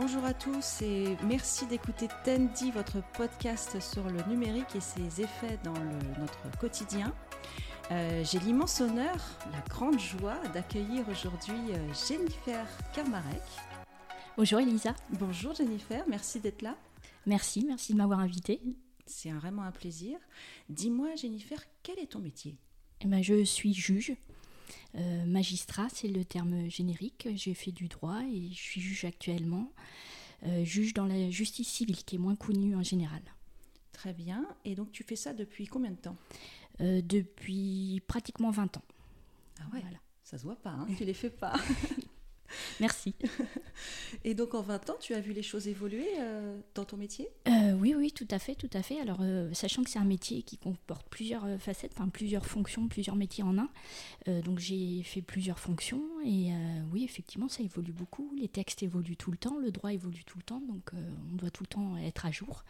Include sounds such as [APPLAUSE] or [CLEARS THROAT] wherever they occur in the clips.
Bonjour à tous et merci d'écouter Tendi, votre podcast sur le numérique et ses effets dans notre quotidien. Euh, j'ai l'immense honneur, la grande joie d'accueillir aujourd'hui euh, Jennifer Karmarek. Bonjour Elisa. Bonjour Jennifer, merci d'être là. Merci, merci de m'avoir invitée. C'est vraiment un plaisir. Dis-moi Jennifer, quel est ton métier? Eh ben, Je suis juge. Euh, magistrat, c'est le terme générique. J'ai fait du droit et je suis juge actuellement. juge dans la justice civile, qui est moins connue en général. Très bien. Et donc tu fais ça depuis combien de temps euh, Depuis pratiquement 20 ans. Ah ouais, voilà. ça se voit pas, hein, tu les fais pas. [LAUGHS] Merci. [LAUGHS] Et donc en 20 ans, tu as vu les choses évoluer euh, dans ton métier? Euh, Oui, oui, tout à fait, tout à fait. Alors, sachant que c'est un métier qui comporte plusieurs facettes, enfin, plusieurs fonctions, plusieurs métiers en un, donc j'ai fait plusieurs fonctions et oui, effectivement, ça évolue beaucoup. Les textes évoluent tout le temps, le droit évolue tout le temps, donc on doit tout le temps être à jour.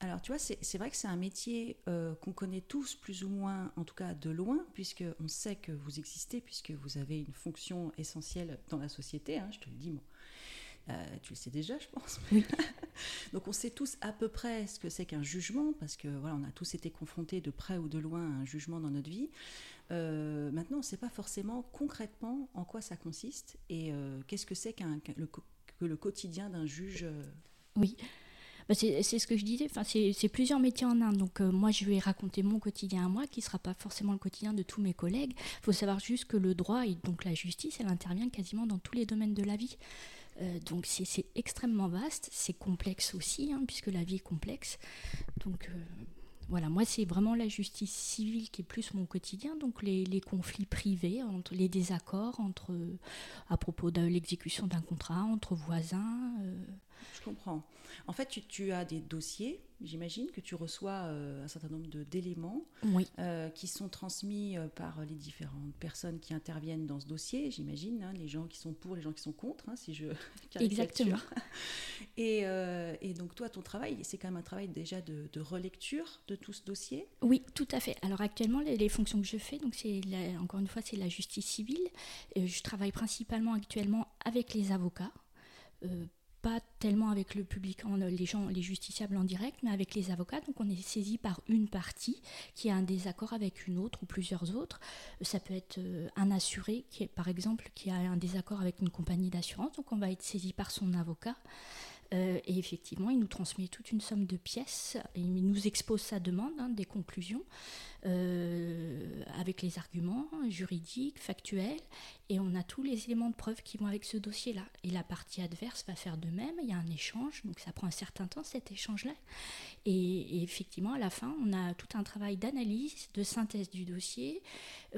Alors, tu vois, c'est vrai que c'est un métier euh, qu'on connaît tous plus ou moins, en tout cas de loin, puisqu'on sait que vous existez, puisque vous avez une fonction essentielle dans la société, hein, je te le dis, bon. Euh, tu le sais déjà, je pense. [LAUGHS] [LAUGHS] Donc on sait tous à peu près ce que c'est qu'un jugement, parce que voilà, on a tous été confrontés de près ou de loin à un jugement dans notre vie. Euh, maintenant, on ne sait pas forcément concrètement en quoi ça consiste et qu'est-ce que c'est qu'un que le quotidien d'un juge. Oui. Bah, c'est ce que je disais, enfin, c'est plusieurs métiers en un. Donc euh, moi, je vais raconter mon quotidien à moi, qui ne sera pas forcément le quotidien de tous mes collègues. Il faut savoir juste que le droit et donc la justice, elle intervient quasiment dans tous les domaines de la vie. Euh, donc c'est extrêmement vaste, c'est complexe aussi, hein, puisque la vie est complexe. Donc euh, voilà, moi c'est vraiment la justice civile qui est plus mon quotidien, donc les, conflits privés, entre les désaccords entre, à propos de l'exécution d'un contrat entre voisins. Je comprends. En fait, tu, as des dossiers, j'imagine, que tu reçois euh, un certain nombre d'éléments euh, qui sont transmis euh, par les différentes personnes qui interviennent dans ce dossier, j'imagine, hein, les gens qui sont pour, les gens qui sont contre, hein, si je [LAUGHS] Exactement. [LAUGHS] Et, et, donc, toi, ton travail, c'est quand même un travail déjà de, relecture de tout ce dossier? Oui, tout à fait. Alors, actuellement, les, fonctions que je fais, donc c'est encore une fois, c'est la justice civile. je travaille principalement actuellement avec les avocats pas tellement avec le public, les gens, les justiciables en direct, mais avec les avocats. Donc on est saisi par une partie qui a un désaccord avec une autre ou plusieurs autres. Ça peut être euh, un assuré qui est, par exemple, qui a un désaccord avec une compagnie d'assurance. Donc on va être saisi par son avocat. Euh, et effectivement, il nous transmet toute une somme de pièces, il nous expose sa demande, hein, des conclusions, euh, avec les arguments juridiques, factuels, et on a tous les éléments de preuve qui vont avec ce dossier-là. Et la partie adverse va faire de même, il y a un échange, donc ça prend un certain temps cet échange-là. Et, effectivement, à la fin, on a tout un travail d'analyse, de synthèse du dossier,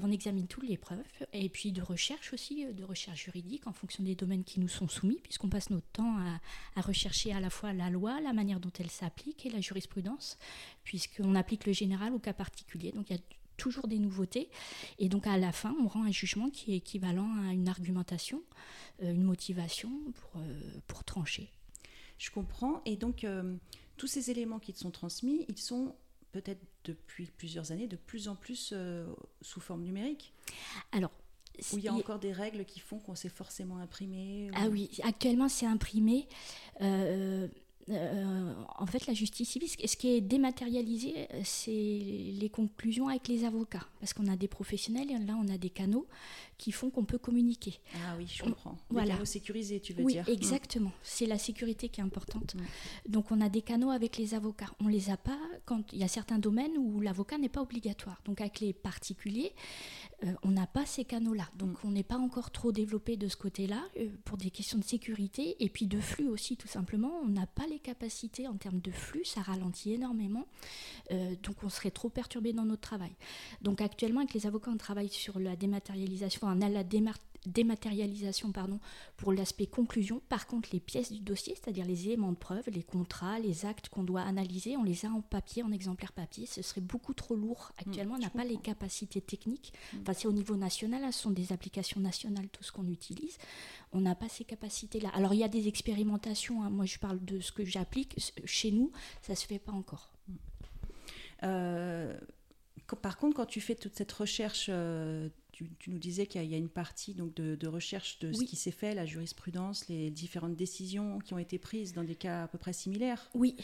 on examine toutes les preuves, et puis de recherche aussi, de recherche juridique en fonction des domaines qui nous sont soumis, puisqu'on passe notre temps à, à rechercher à la fois la loi, la manière dont elle s'applique et la jurisprudence, puisqu'on applique le général au cas particulier. Donc il y a toujours des nouveautés. Et donc à la fin, on rend un jugement qui est équivalent à une argumentation, euh, une motivation pour, euh, pour trancher. Je comprends. Et donc euh, tous ces éléments qui te sont transmis, ils sont peut-être depuis plusieurs années de plus en plus sous forme numérique Alors, où il y a encore des règles qui font qu'on s'est forcément imprimé Ah oui, actuellement c'est imprimé. Euh, euh, en fait, la justice civile, ce qui est dématérialisé, c'est les conclusions avec les avocats. Parce qu'on a des professionnels et là, on a des canaux qui font qu'on peut communiquer. Ah oui, je comprends. Des voilà. canaux sécurisés, tu veux dire Oui, exactement. C'est la sécurité qui est importante. Donc, on a des canaux avec les avocats. On les a pas quand il y a certains domaines où l'avocat n'est pas obligatoire. Donc, avec les particuliers, euh, on n'a pas ces canaux-là. Donc, on n'est pas encore trop développé de ce côté-là euh, pour des questions de sécurité et puis de flux aussi, tout simplement. On n'a pas les capacités en termes de flux, ça ralentit énormément. Euh, donc, on serait trop perturbé dans notre travail. Donc, actuellement, avec les avocats, on travaille sur la dématérialisation on a la dématérialisation pardon, pour l'aspect conclusion. Par contre, les pièces du dossier, c'est-à-dire les éléments de preuve, les contrats, les actes qu'on doit analyser, on les a en papier, en exemplaire papier. Ce serait beaucoup trop lourd. Mmh, Actuellement, on n'a pas les capacités techniques. Mmh. Enfin, c'est au niveau national, hein, ce sont des applications nationales, tout ce qu'on utilise. On n'a pas ces capacités-là. Alors, il y a des expérimentations. Hein. Moi, je parle de ce que j'applique. Chez nous, ça ne se fait pas encore. Mmh. Euh, par contre, quand tu fais toute cette recherche, euh, tu, nous disais qu'il y, a une partie donc, de, recherche de ce qui s'est fait, la jurisprudence, les différentes décisions qui ont été prises dans des cas à peu près similaires. Oui.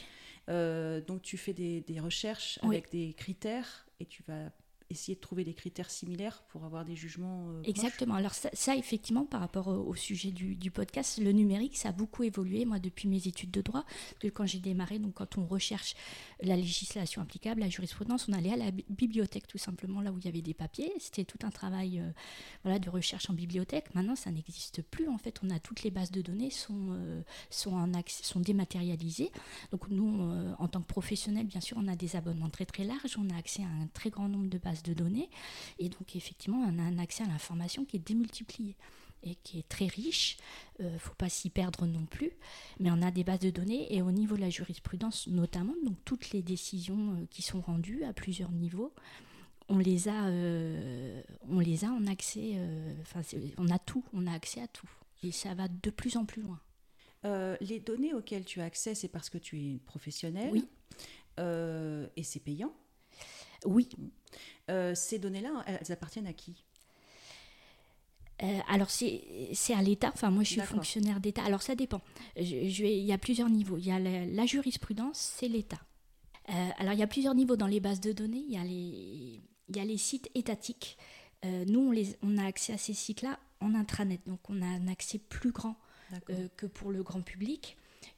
donc tu fais des, recherches avec des critères et tu vas essayer de trouver des critères similaires pour avoir des jugements. Euh, Exactement. Alors ça, effectivement, par rapport au, sujet du, podcast, le numérique, ça a beaucoup évolué, moi, depuis mes études de droit. Que quand j'ai démarré, donc quand on recherche la législation applicable, la jurisprudence, on allait à la bibliothèque, tout simplement, là où il y avait des papiers. C'était tout un travail euh, voilà, de recherche en bibliothèque. Maintenant, ça n'existe plus. En fait, on a toutes les bases de données sont, euh, sont, en sont dématérialisées. Donc nous, en tant que professionnels, bien sûr, on a des abonnements très très larges. On a accès à un très grand nombre de bases de données. Et donc, effectivement, on a un accès à l'information qui est démultiplié et qui est très riche. Il euh, ne faut pas s'y perdre non plus. Mais on a des bases de données et au niveau de la jurisprudence notamment, donc toutes les décisions euh, qui sont rendues à plusieurs niveaux, on les a, euh, on les a en accès, enfin on a tout, on a accès à tout. Et ça va de plus en plus loin. les données auxquelles tu as accès, c'est parce que tu es professionnel. Oui. et c'est payant? Oui. Euh, ces données-là, elles appartiennent à qui? Euh, alors c'est à l'État, enfin moi je suis fonctionnaire d'État, alors ça dépend. Je, il y a plusieurs niveaux. Il y a la, jurisprudence, c'est l'État. Euh, alors il y a plusieurs niveaux dans les bases de données. Il y a les, il y a les sites étatiques. nous on, les, on a accès à ces sites-là en intranet, donc on a un accès plus grand que pour le grand public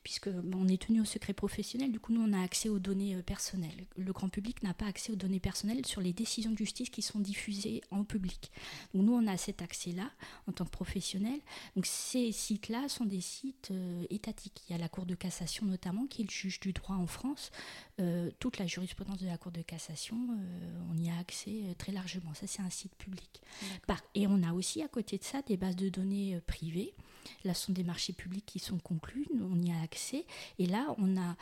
puisque on est tenu au secret professionnel, du coup nous on a accès aux données euh, personnelles. Le grand public n'a pas accès aux données personnelles sur les décisions de justice qui sont diffusées en public. Donc nous on a cet accès-là en tant que professionnel. Donc ces sites-là sont des sites euh, étatiques. Il y a la Cour de cassation notamment qui est le juge du droit en France. Euh, toute la jurisprudence de la Cour de cassation, on y a accès très largement. Ça c'est un site public. et on a aussi à côté de ça des bases de données privées. Là, ce sont des marchés publics qui sont conclus, on y a accès. Et là, on a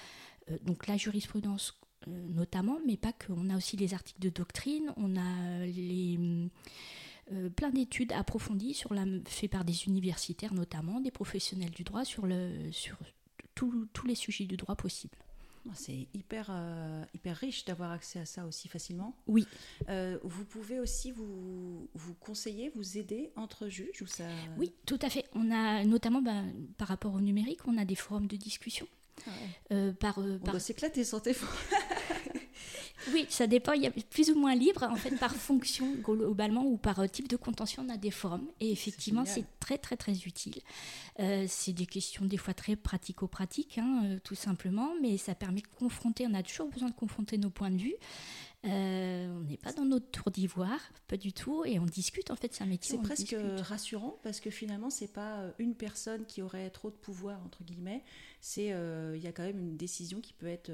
euh, donc la jurisprudence euh, notamment, mais pas que. On a aussi les articles de doctrine, on a les, euh, plein d'études approfondies sur la, fait par des universitaires notamment, des professionnels du droit sur, sur tous les sujets du droit possibles. C'est hyper, euh, hyper riche d'avoir accès à ça aussi facilement. Oui. Euh, vous pouvez aussi vous, vous conseiller, vous aider entre juges ou ça... Oui, tout à fait. On a notamment ben, par rapport au numérique, on a des forums de discussion. Ah euh, par, on par... doit s'éclater sur tes [LAUGHS] Oui, ça dépend. Il y a plus ou moins libre, en fait, par [LAUGHS] fonction globalement ou par euh, type de contention, on a des forums. Et effectivement, c'est très, très, très utile. Euh, c'est des questions des fois très pratico-pratiques, hein, euh, tout simplement, mais ça permet de confronter. On a toujours besoin de confronter nos points de vue. On n'est pas dans notre tour d'ivoire, pas du tout, et on discute en fait, c'est un métier. C'est presque rassurant parce que finalement, c'est pas une personne qui aurait trop de pouvoir entre guillemets. C'est il y a quand même une décision qui peut être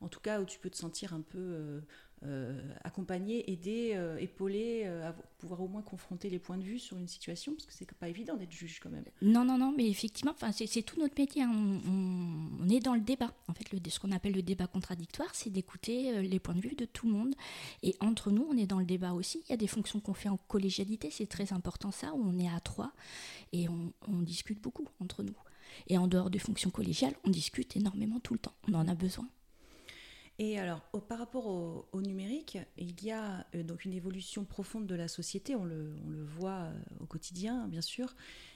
en tout cas où tu peux te sentir un peu euh, euh, accompagné, aidé, euh, épaulé, à pouvoir au moins confronter les points de vue sur une situation, parce que c'est pas évident d'être juge quand même. Non, non, non, mais effectivement, c'est tout notre métier. Hein. On, est dans le débat. En fait, ce qu'on appelle le débat contradictoire, c'est d'écouter les points de vue de tout le monde. Et entre nous, on est dans le débat aussi. Il y a des fonctions qu'on fait en collégialité, c'est très important ça, où on est à trois et on discute beaucoup entre nous. Et en dehors des fonctions collégiales, on discute énormément tout le temps. On en a besoin. Et alors, par rapport au, numérique, il y a euh, donc une évolution profonde de la société, on le, voit euh, au quotidien, bien sûr,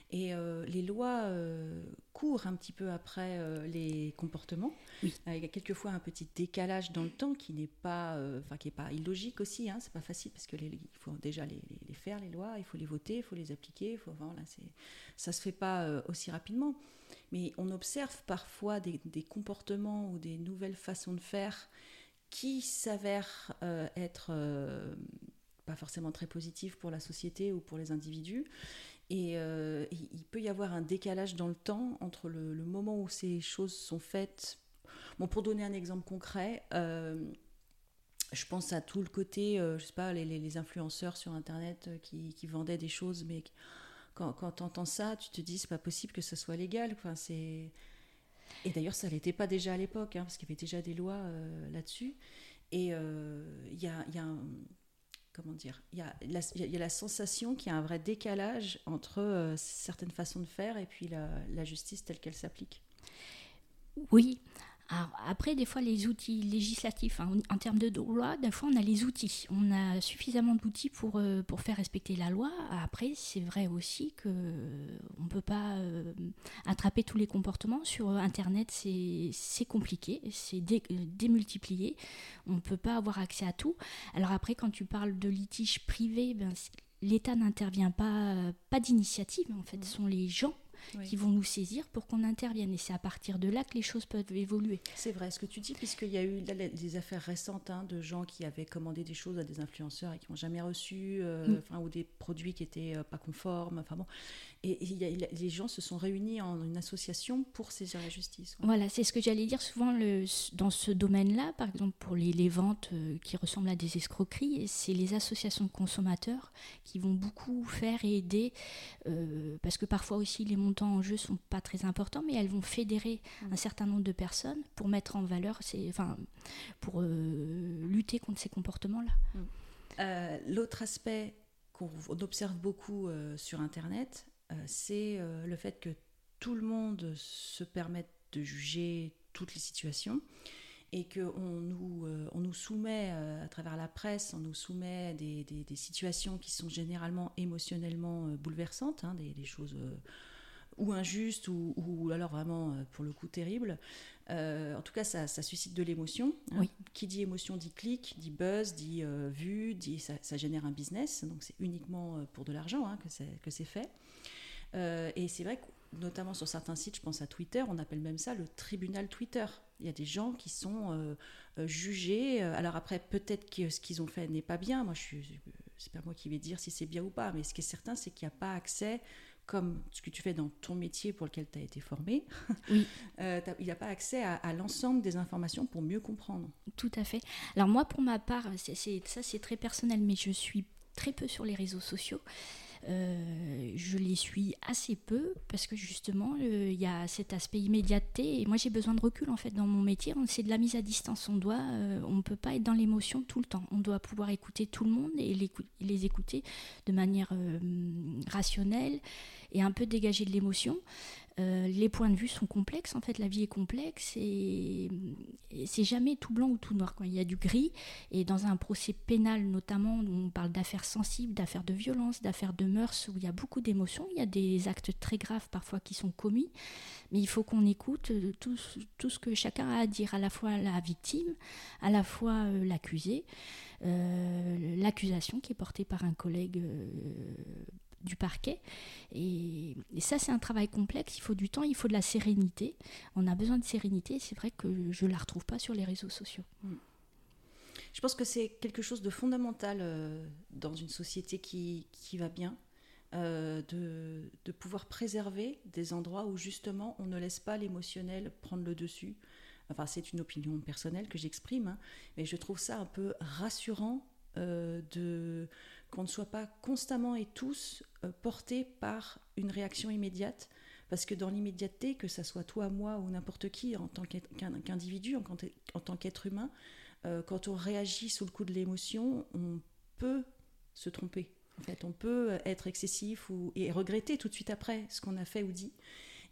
et euh, les lois courent un petit peu après les comportements. Il y a quelquefois un petit décalage dans le temps qui n'est pas, enfin qui est pas illogique aussi. Hein, c'est pas facile parce que il faut déjà les, faire les lois, il faut les voter, il faut les appliquer. Il faut, voilà, ça se fait pas aussi rapidement mais on observe parfois des, comportements ou des nouvelles façons de faire qui s'avèrent euh, être euh, pas forcément très positifs pour la société ou pour les individus. Et euh, il peut y avoir un décalage dans le temps entre le, moment où ces choses sont faites. Bon, pour donner un exemple concret, je pense à tout le côté, je sais pas, les, influenceurs sur Internet qui, qui vendaient des choses, mais quand, quand tu entends ça, tu te dis c'est pas possible que ça soit légal. Enfin. Et d'ailleurs, ça l'était pas déjà à l'époque, hein, parce qu'il y avait déjà des lois euh, là-dessus. Et il euh, y, a, y, a, comment dire, il y a, la, sensation qu'il y a un vrai décalage entre euh, certaines façons de faire et puis la justice telle qu'elle s'applique. Oui. Après, des fois, les outils législatifs, hein, en, termes de loi, des fois, on a les outils. On a suffisamment d'outils pour, euh, pour faire respecter la loi. Après, c'est vrai aussi qu'on ne peut pas euh, attraper tous les comportements. Sur Internet, c'est compliqué, c'est démultiplié. On ne peut pas avoir accès à tout. Alors après, quand tu parles de litige privé, ben, l'État n'intervient pas, pas d'initiative. En fait, ce sont les gens qui vont nous saisir pour qu'on intervienne. Et c'est à partir de là que les choses peuvent évoluer. C'est vrai ce que tu dis, puisqu'il y a eu des affaires récentes hein, de gens qui avaient commandé des choses à des influenceurs et qui n'ont jamais reçu, euh, mm. ou des produits qui n'étaient euh, pas conformes. Enfin bon. Et, les gens se sont réunis en une association pour saisir la justice. Voilà, c'est ce que j'allais dire souvent le, dans ce domaine-là, par exemple pour les, les ventes euh, qui ressemblent à des escroqueries, c'est les associations de consommateurs qui vont beaucoup faire et aider, parce que parfois aussi les montants en jeu sont pas très importants, mais elles vont fédérer mm. un certain nombre de personnes pour mettre en valeur, ces, enfin, pour euh, lutter contre ces comportements-là. Mm. Euh, l'autre aspect qu'on observe beaucoup euh, sur Internet, c'est le fait que tout le monde se permette de juger toutes les situations et qu'on nous, on nous soumet à travers la presse, on nous soumet des, des, situations qui sont généralement émotionnellement bouleversantes, hein, des, choses ou injuste ou, alors vraiment euh, pour le coup terrible. Euh, en tout cas, ça, suscite de l'émotion. Hein. Qui dit émotion dit clic, dit buzz, dit euh, vue, dit ça, génère un business. Donc c'est uniquement pour de l'argent hein, que c'est fait. et c'est vrai que notamment sur certains sites, je pense à Twitter, on appelle même ça le tribunal Twitter. Il y a des gens qui sont jugés. Alors après, peut-être que ce qu'ils ont fait n'est pas bien. Moi, je suis, c'est pas moi qui vais dire si c'est bien ou pas. Mais ce qui est certain, c'est qu'il n'y a pas accès comme ce que tu fais dans ton métier pour lequel tu as été formé, [LAUGHS] [LAUGHS] euh, il n'a pas accès à, l'ensemble des informations pour mieux comprendre. Tout à fait. Alors moi, pour ma part, ça c'est très personnel, mais je suis très peu sur les réseaux sociaux. Euh, je les suis assez peu parce que justement il y a cet aspect immédiateté et moi j'ai besoin de recul en fait dans mon métier. C'est de la mise à distance. On doit euh, on ne peut pas être dans l'émotion tout le temps. On doit pouvoir écouter tout le monde et les, écouter de manière euh, rationnelle et un peu dégager de l'émotion euh, les points de vue sont complexes, en fait, la vie est complexe et, c'est jamais tout blanc ou tout noir. Il y a du gris, et dans un procès pénal notamment, on parle d'affaires sensibles, d'affaires de violence, d'affaires de mœurs, où il y a beaucoup d'émotions, il y a des actes très graves parfois qui sont commis, mais il faut qu'on écoute euh, tout, tout, ce que chacun a à dire, à la fois la victime, à la fois euh, l'accusé. l'accusation qui est portée par un collègue du parquet. Et, ça, c'est un travail complexe. Il faut du temps, il faut de la sérénité. On a besoin de sérénité. C'est vrai que je ne la retrouve pas sur les réseaux sociaux. Mm. Je pense que c'est quelque chose de fondamental euh, dans une société qui, qui va bien, euh, de, de, pouvoir préserver des endroits où justement on ne laisse pas l'émotionnel prendre le dessus. Enfin, c'est une opinion personnelle que j'exprime, hein, mais je trouve ça un peu rassurant euh, de qu'on ne soit pas constamment et tous euh, portés par une réaction immédiate. Parce que dans l'immédiateté, que ça soit toi, moi ou n'importe qui, en tant qu'individu, en, tant qu'être humain, euh, quand on réagit sous le coup de l'émotion, on peut se tromper. En fait, on peut être excessif et regretter tout de suite après ce qu'on a fait ou dit.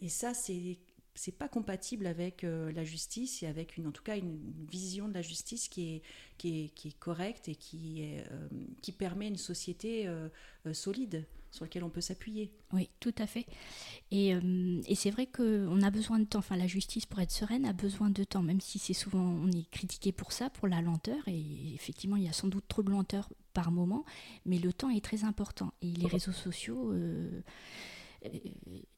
Et ça, c'est c'est pas compatible avec euh, la justice et avec une, en tout cas une vision de la justice qui est, qui est, qui est correcte et qui, est, euh, qui permet une société euh, solide sur laquelle on peut s'appuyer. Oui, tout à fait. Et, et c'est vrai qu'on a besoin de temps. Enfin, la justice, pour être sereine, a besoin de temps, même si c'est souvent, on est critiqué pour ça, pour la lenteur. Et effectivement, il y a sans doute trop de lenteur par moment, mais le temps est très important. Et les réseaux sociaux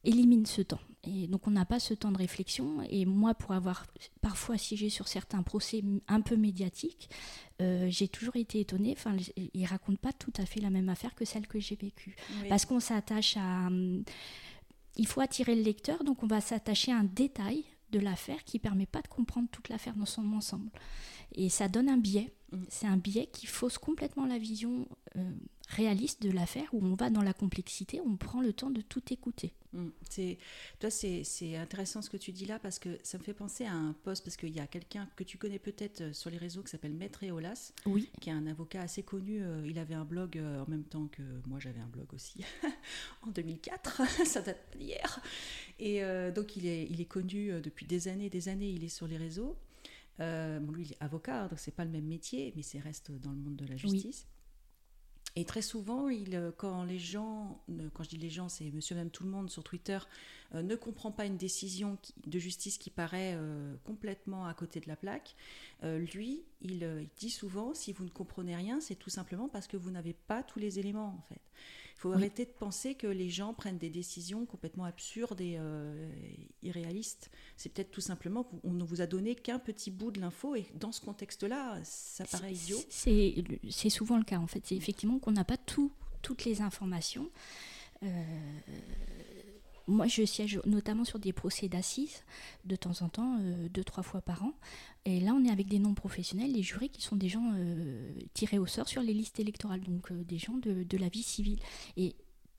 élimine ce temps. Et donc on n'a pas ce temps de réflexion. Et moi, pour avoir parfois siégé sur certains procès un peu médiatiques, euh, j'ai toujours été étonnée. Enfin, ils racontent pas tout à fait la même affaire que celle que j'ai vécue, parce qu'on s'attache à. Hum, il faut attirer le lecteur, donc on va s'attacher à un détail de l'affaire qui permet pas de comprendre toute l'affaire dans son ensemble. Et ça donne un biais Mm. C'est un biais qui fausse complètement la vision euh, réaliste de l'affaire, où on va dans la complexité, on prend le temps de tout écouter. Mm. C'est, toi, c'est, intéressant ce que tu dis là parce que ça me fait penser à un poste parce qu'il y a quelqu'un que tu connais peut-être euh, sur les réseaux qui s'appelle Maître Eolas, oui. qui est un avocat assez connu. Euh, il avait un blog en même temps que moi, j'avais un blog aussi [LAUGHS] en 2004. [LAUGHS] ça date d'hier. Et donc, il est, il est connu depuis des années, des années. Il est sur les réseaux. Euh, lui, il est avocat, donc c'est pas le même métier, mais c'est reste dans le monde de la justice. Et très souvent, il, euh, quand les gens, quand je dis les gens, c'est monsieur même tout le monde sur Twitter, euh, ne comprend pas une décision de justice qui paraît complètement à côté de la plaque, lui, il, il, dit souvent, si vous ne comprenez rien, c'est tout simplement parce que vous n'avez pas tous les éléments, en fait. Il faut arrêter de penser que les gens prennent des décisions complètement absurdes et euh, irréalistes. C'est peut-être tout simplement qu'on ne vous a donné qu'un petit bout de l'info et dans ce contexte-là, ça paraît idiot. C'est souvent le cas en fait. C'est effectivement qu'on n'a pas tout, toutes les informations. Euh, moi, je siège notamment sur des procès d'assises de temps en temps, euh, deux, trois fois par an. Et là, on est avec des non-professionnels, les jurés qui sont des gens euh, tirés au sort sur les listes électorales, donc euh, des gens de, la vie civile. Et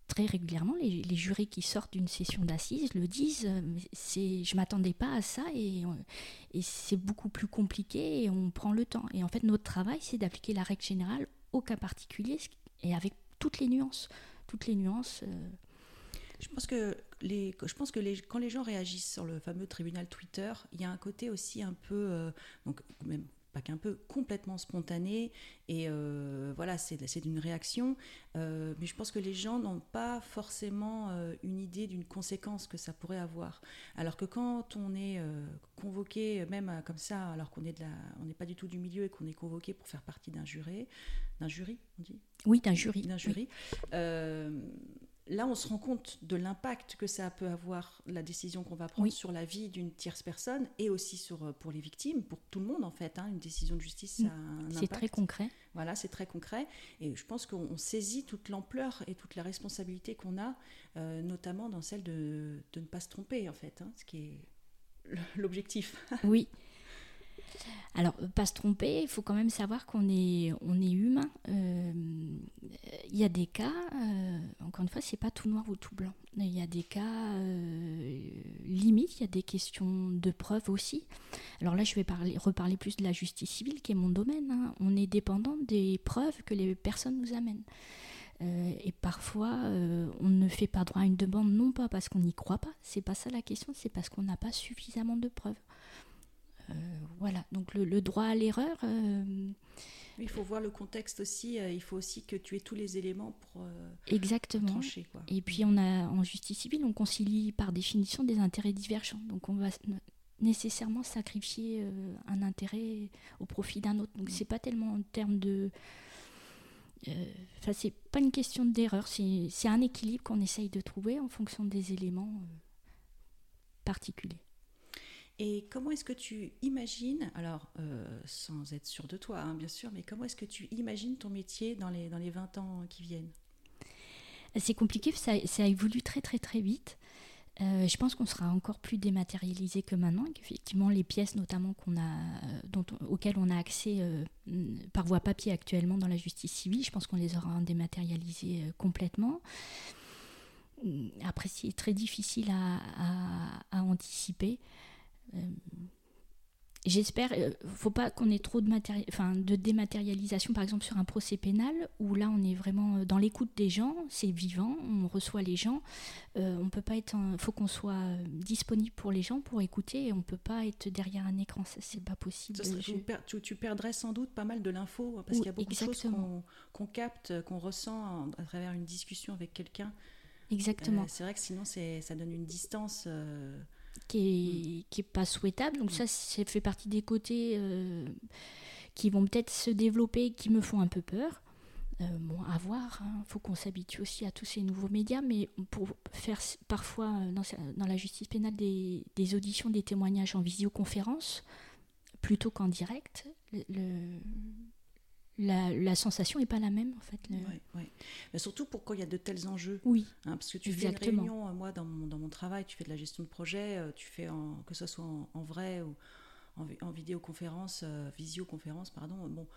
très régulièrement, les, jurés qui sortent d'une session d'assises le disent c'est, je ne m'attendais pas à ça et, et c'est beaucoup plus compliqué et on prend le temps. Et en fait, notre travail, c'est d'appliquer la règle générale au cas particulier et avec toutes les nuances. Toutes les nuances. Je pense que, les, je pense que les, quand les gens réagissent sur le fameux tribunal Twitter, il y a un côté aussi un peu, euh, donc même pas qu'un peu, complètement spontané. Et euh, voilà, c'est d'une réaction. Euh, mais je pense que les gens n'ont pas forcément une idée d'une conséquence que ça pourrait avoir. Alors que quand on est convoqué, même comme ça, alors qu'on est de la, on n'est pas du tout du milieu et qu'on est convoqué pour faire partie d'un jury, d'un jury, on dit? Oui, d'un jury. D'un jury là, on se rend compte de l'impact que ça peut avoir, la décision qu'on va prendre sur la vie d'une tierce personne et aussi sur, euh, pour les victimes, pour tout le monde en fait. Hein. une décision de justice, ça a un impact. C'est très concret. Voilà, c'est très concret. Et je pense qu'on saisit toute l'ampleur et toute la responsabilité qu'on a, euh, notamment dans celle de, de, ne pas se tromper en fait, hein, ce qui est l'objectif. Oui. Alors, pas se tromper, il faut quand même savoir qu'on est, on est humain. Euh, il y a des cas, euh, encore une fois, c'est pas tout noir ou tout blanc. Il y a des cas euh, limites, il y a des questions de preuve aussi. Alors là, je vais parler, reparler plus de la justice civile, qui est mon domaine. Hein. On est dépendant des preuves que les personnes nous amènent. et parfois, on ne fait pas droit à une demande, non pas parce qu'on n'y croit pas, c'est pas ça la question, c'est parce qu'on n'a pas suffisamment de preuves. Euh, voilà, donc le, droit à l'erreur. Euh, il faut voir le contexte aussi. Euh, il faut aussi que tu aies tous les éléments pour exactement. trancher. Et puis on a en justice civile, on concilie par définition des intérêts divergents. Donc on va nécessairement sacrifier un intérêt au profit d'un autre. Donc c'est pas tellement en termes de Enfin, c'est pas une question d'erreur, c'est un équilibre qu'on essaye de trouver en fonction des éléments particuliers. Et comment est-ce que tu imagines, alors euh, sans être sûr de toi hein, bien sûr, mais comment est-ce que tu imagines ton métier dans les, dans les 20 ans qui viennent? C'est compliqué, ça, ça, évolue très très très vite. Euh, je pense qu'on sera encore plus dématérialisé que maintenant, qu'effectivement les pièces notamment qu'on a, dont auxquelles on a accès euh, par voie papier actuellement dans la justice civile, je pense qu'on les aura dématérialisées complètement. Après, c'est très difficile à anticiper. Euh, j'espère, ne euh, faut pas qu'on ait trop de, enfin, de dématérialisation, par exemple sur un procès pénal, où là on est vraiment euh, dans l'écoute des gens, c'est vivant, on reçoit les gens, on peut pas être, faut qu'on soit disponible pour les gens pour écouter, et on peut pas être derrière un écran, ça c'est pas possible. tu, perdrais sans doute pas mal de l'info parce qu'il y a beaucoup de choses qu'on capte, qu'on ressent à travers une discussion avec quelqu'un. Exactement. c'est vrai que sinon ça donne une distance qui est, qui est pas souhaitable. Donc ça, ça fait partie des côtés euh, qui vont peut-être se développer, qui me font un peu peur. Euh, bon, à voir, il hein. faut qu'on s'habitue aussi à tous ces nouveaux médias, mais pour faire parfois euh, dans, dans la justice pénale des, des, auditions, des témoignages en visioconférence, plutôt qu'en direct, le, la, sensation n'est pas la même en fait. Mais surtout pour quand il y a de tels enjeux. Oui. Hein, parce que tu fais une réunion, euh, moi dans mon, dans mon, travail, tu fais de la gestion de projet, euh, tu fais que ce soit en, vrai ou en, vidéoconférence, euh, visioconférence, pardon. Bon,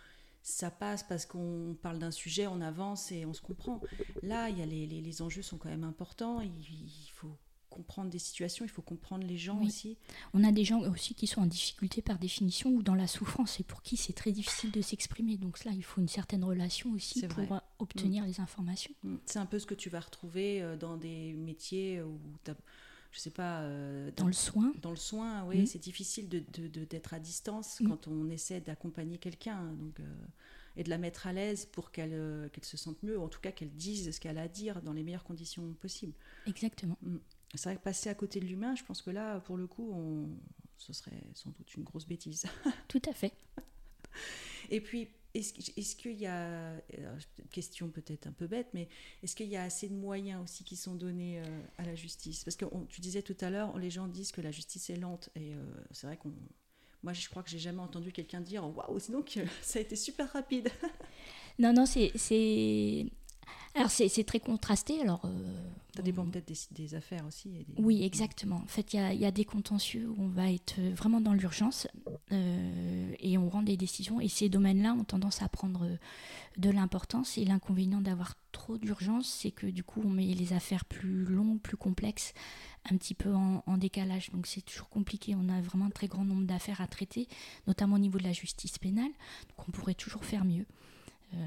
ça passe parce qu'on parle d'un sujet, on avance et on se comprend. Là, il y a les, les, enjeux sont quand même importants. Il, faut comprendre des situations, il faut comprendre les gens aussi. On a des gens aussi qui sont en difficulté par définition ou dans la souffrance et pour qui c'est très difficile de s'exprimer. Donc là, il faut une certaine relation aussi pour obtenir mm. les informations. Mm. C'est un peu ce que tu vas retrouver euh, dans des métiers où tu as je sais pas. Euh, dans, le soin. Dans le soin, oui, mm. c'est difficile d'être de, de, à distance mm. quand on essaie d'accompagner quelqu'un. Donc, euh, et de la mettre à l'aise pour qu'elle euh, qu'elle se sente mieux, ou en tout cas qu'elle dise ce qu'elle a à dire dans les meilleures conditions possibles. Exactement. C'est vrai que passer à côté de l'humain, je pense que là, pour le coup, on, ce serait sans doute une grosse bêtise. [LAUGHS] Tout à fait. Et puis, est-ce qu'il y a, question peut-être un peu bête, mais est-ce qu'il y a assez de moyens aussi qui sont donnés euh, à la justice? Parce que tu disais tout à l'heure, les gens disent que la justice est lente, et euh, c'est vrai qu'on... Moi, je crois que j'ai jamais entendu quelqu'un dire « Waouh, sinon que [LAUGHS] ça a été super rapide [LAUGHS] !» Non, non, c'est alors c'est très contrasté. Alors, euh, ça dépend peut-être des, affaires aussi. Oui, exactement. En fait, il y, a, des contentieux où on va être vraiment dans l'urgence euh, et on rend des décisions. Et ces domaines-là ont tendance à prendre de l'importance. Et l'inconvénient d'avoir trop d'urgence, c'est que du coup, on met les affaires plus longues, plus complexes, un petit peu en, en décalage. Donc c'est toujours compliqué. On a vraiment un très grand nombre d'affaires à traiter, notamment au niveau de la justice pénale. Donc on pourrait toujours faire mieux. Euh,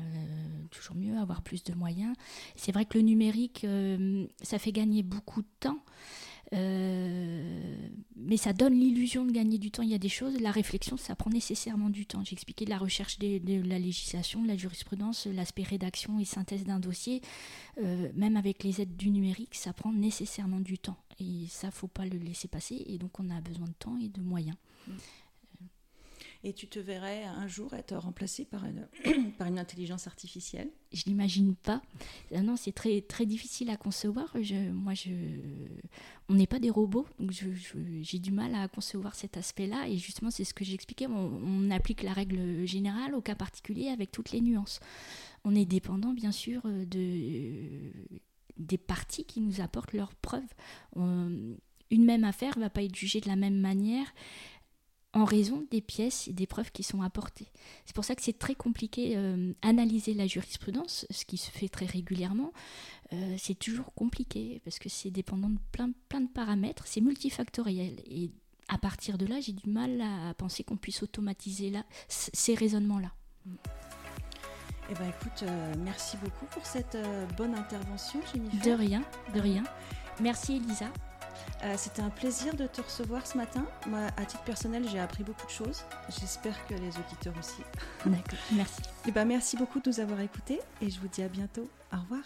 toujours mieux, avoir plus de moyens. C'est vrai que le numérique, euh, ça fait gagner beaucoup de temps. Euh, mais ça donne l'illusion de gagner du temps. Il y a des choses, la réflexion, ça prend nécessairement du temps. J'ai expliqué la recherche de, la législation, de la jurisprudence, l'aspect rédaction et synthèse d'un dossier. même avec les aides du numérique, ça prend nécessairement du temps. Et ça, faut pas le laisser passer. Et donc, on a besoin de temps et de moyens. Mm et tu te verrais un jour être remplacé par une, [CLEARS THROAT] par une intelligence artificielle Je l'imagine pas. Ah non, c'est très, très difficile à concevoir. Je, moi, je, on n'est pas des robots, donc j'ai du mal à concevoir cet aspect-là. Et justement, c'est ce que j'expliquais. On, applique la règle générale au cas particulier avec toutes les nuances. On est dépendant, bien sûr, de, des parties qui nous apportent leurs preuves. une même affaire ne va pas être jugée de la même manière en raison des pièces et des preuves qui sont apportées. C'est pour ça que c'est très compliqué euh, analyser la jurisprudence, ce qui se fait très régulièrement. Euh, c'est toujours compliqué parce que c'est dépendant de plein, plein de paramètres, c'est multifactoriel. Et à partir de là, j'ai du mal à penser qu'on puisse automatiser là, ces raisonnements-là. Eh ben, écoute, euh, merci beaucoup pour cette bonne intervention, Jennifer. De rien, de rien. Merci Elisa. Euh, c'était un plaisir de te recevoir ce matin. Moi, à titre personnel, j'ai appris beaucoup de choses. J'espère que les auditeurs aussi. D'accord, merci. Et eh ben, merci beaucoup de nous avoir écoutés et je vous dis à bientôt. Au revoir.